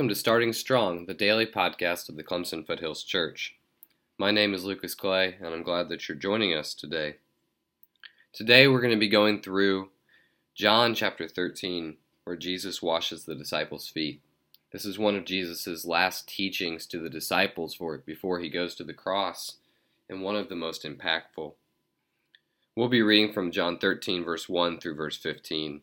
Welcome to Starting Strong, the daily podcast of the Clemson Foothills Church. My name is Lucas Clay, and I'm glad that you're joining us today. Today we're going to be going through John chapter 13, where Jesus washes the disciples' feet. This is one of Jesus' last teachings to the disciples for before he goes to the cross, and one of the most impactful. We'll be reading from John 13, verse 1 through verse 15.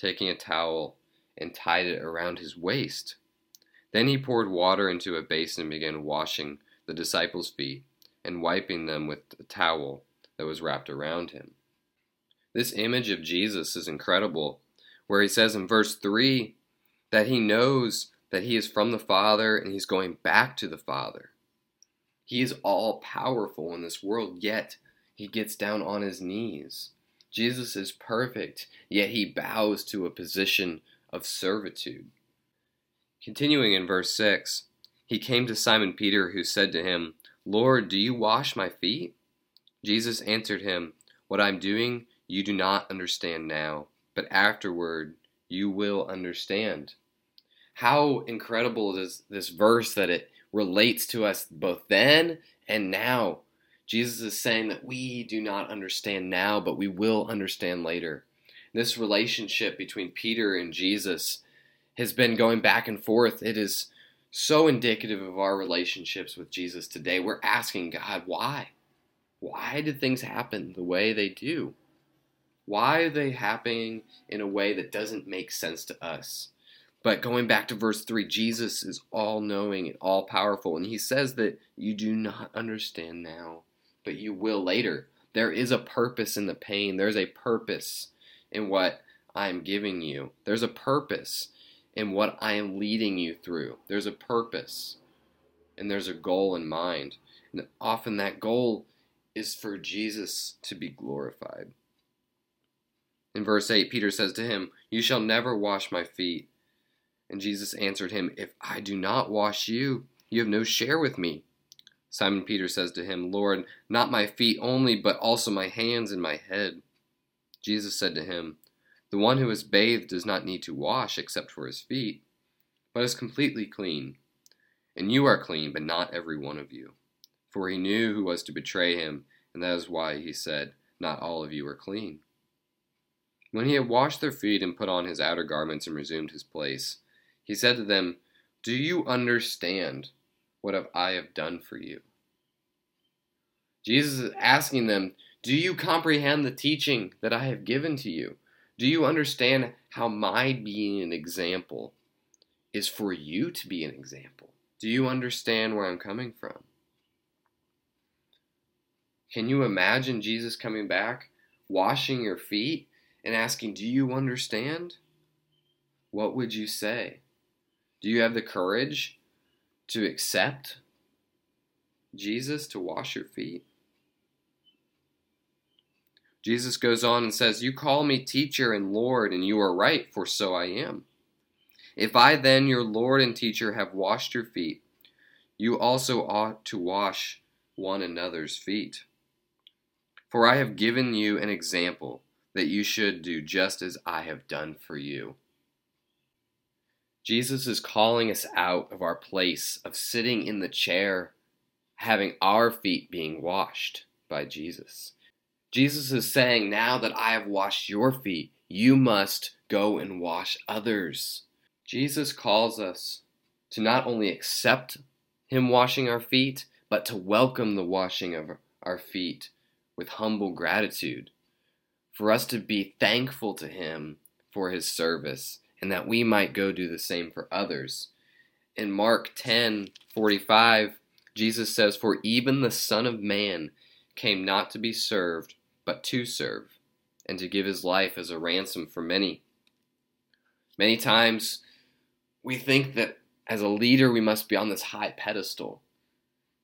taking a towel and tied it around his waist. Then he poured water into a basin and began washing the disciples' feet and wiping them with the towel that was wrapped around him. This image of Jesus is incredible, where he says in verse 3 that he knows that he is from the Father and he's going back to the Father. He is all powerful in this world, yet he gets down on his knees Jesus is perfect, yet he bows to a position of servitude. Continuing in verse 6, he came to Simon Peter, who said to him, Lord, do you wash my feet? Jesus answered him, What I'm doing you do not understand now, but afterward you will understand. How incredible is this verse that it relates to us both then and now. Jesus is saying that we do not understand now, but we will understand later. This relationship between Peter and Jesus has been going back and forth. It is so indicative of our relationships with Jesus today. We're asking God, why? Why did things happen the way they do? Why are they happening in a way that doesn't make sense to us? But going back to verse 3, Jesus is all knowing and all powerful, and he says that you do not understand now but you will later. There is a purpose in the pain. There's a purpose in what I am giving you. There's a purpose in what I am leading you through. There's a purpose and there's a goal in mind. And often that goal is for Jesus to be glorified. In verse 8, Peter says to him, You shall never wash my feet. And Jesus answered him, If I do not wash you, you have no share with me. Simon Peter says to him, Lord, not my feet only, but also my hands and my head. Jesus said to him, The one who is bathed does not need to wash except for his feet, but is completely clean. And you are clean, but not every one of you. For he knew who was to betray him, and that is why he said, Not all of you are clean. When he had washed their feet and put on his outer garments and resumed his place, he said to them, Do you understand? What have I have done for you? Jesus is asking them, Do you comprehend the teaching that I have given to you? Do you understand how my being an example is for you to be an example? Do you understand where I'm coming from? Can you imagine Jesus coming back, washing your feet, and asking, Do you understand? What would you say? Do you have the courage to accept Jesus to wash your feet? Jesus goes on and says, You call me teacher and Lord, and you are right, for so I am. If I then, your Lord and teacher, have washed your feet, you also ought to wash one another's feet. For I have given you an example that you should do just as I have done for you. Jesus is calling us out of our place of sitting in the chair, having our feet being washed by Jesus. Jesus is saying, Now that I have washed your feet, you must go and wash others. Jesus calls us to not only accept Him washing our feet, but to welcome the washing of our feet with humble gratitude. For us to be thankful to Him for His service and that we might go do the same for others. In Mark 10 45, Jesus says, For even the Son of Man came not to be served, but to serve, and to give his life as a ransom for many. Many times we think that as a leader, we must be on this high pedestal.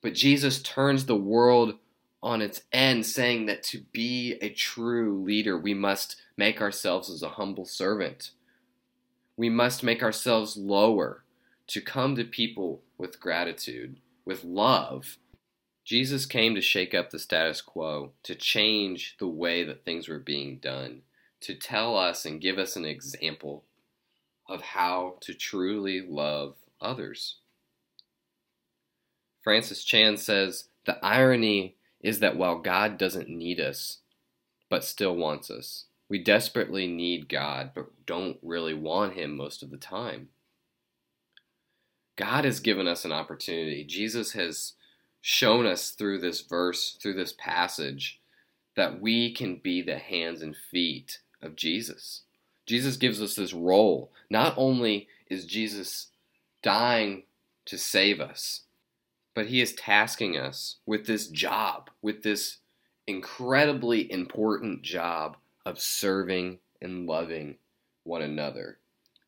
But Jesus turns the world on its end, saying that to be a true leader, we must make ourselves as a humble servant. We must make ourselves lower to come to people with gratitude, with love. Jesus came to shake up the status quo, to change the way that things were being done, to tell us and give us an example of how to truly love others. Francis Chan says the irony is that while God doesn't need us, but still wants us, we desperately need God, but don't really want Him most of the time. God has given us an opportunity. Jesus has shown us through this verse, through this passage, that we can be the hands and feet of Jesus. Jesus gives us this role. Not only is Jesus dying to save us, but he is tasking us with this job, with this incredibly important job of serving and loving one another.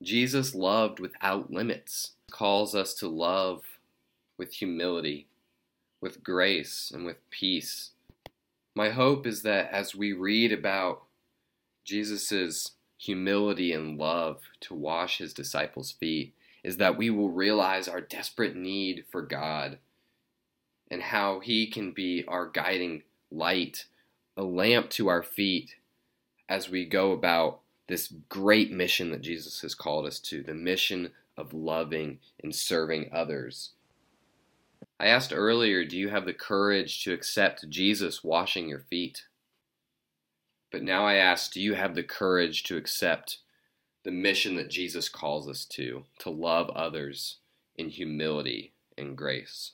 Jesus loved without limits, calls us to love with humility, with grace, and with peace. My hope is that as we read about Jesus' humility and love to wash his disciples' feet, is that we will realize our desperate need for God and how he can be our guiding light, a lamp to our feet as we go about this great mission that Jesus has called us to the mission of loving and serving others. I asked earlier, do you have the courage to accept Jesus washing your feet? But now I ask, do you have the courage to accept the mission that Jesus calls us to, to love others in humility and grace?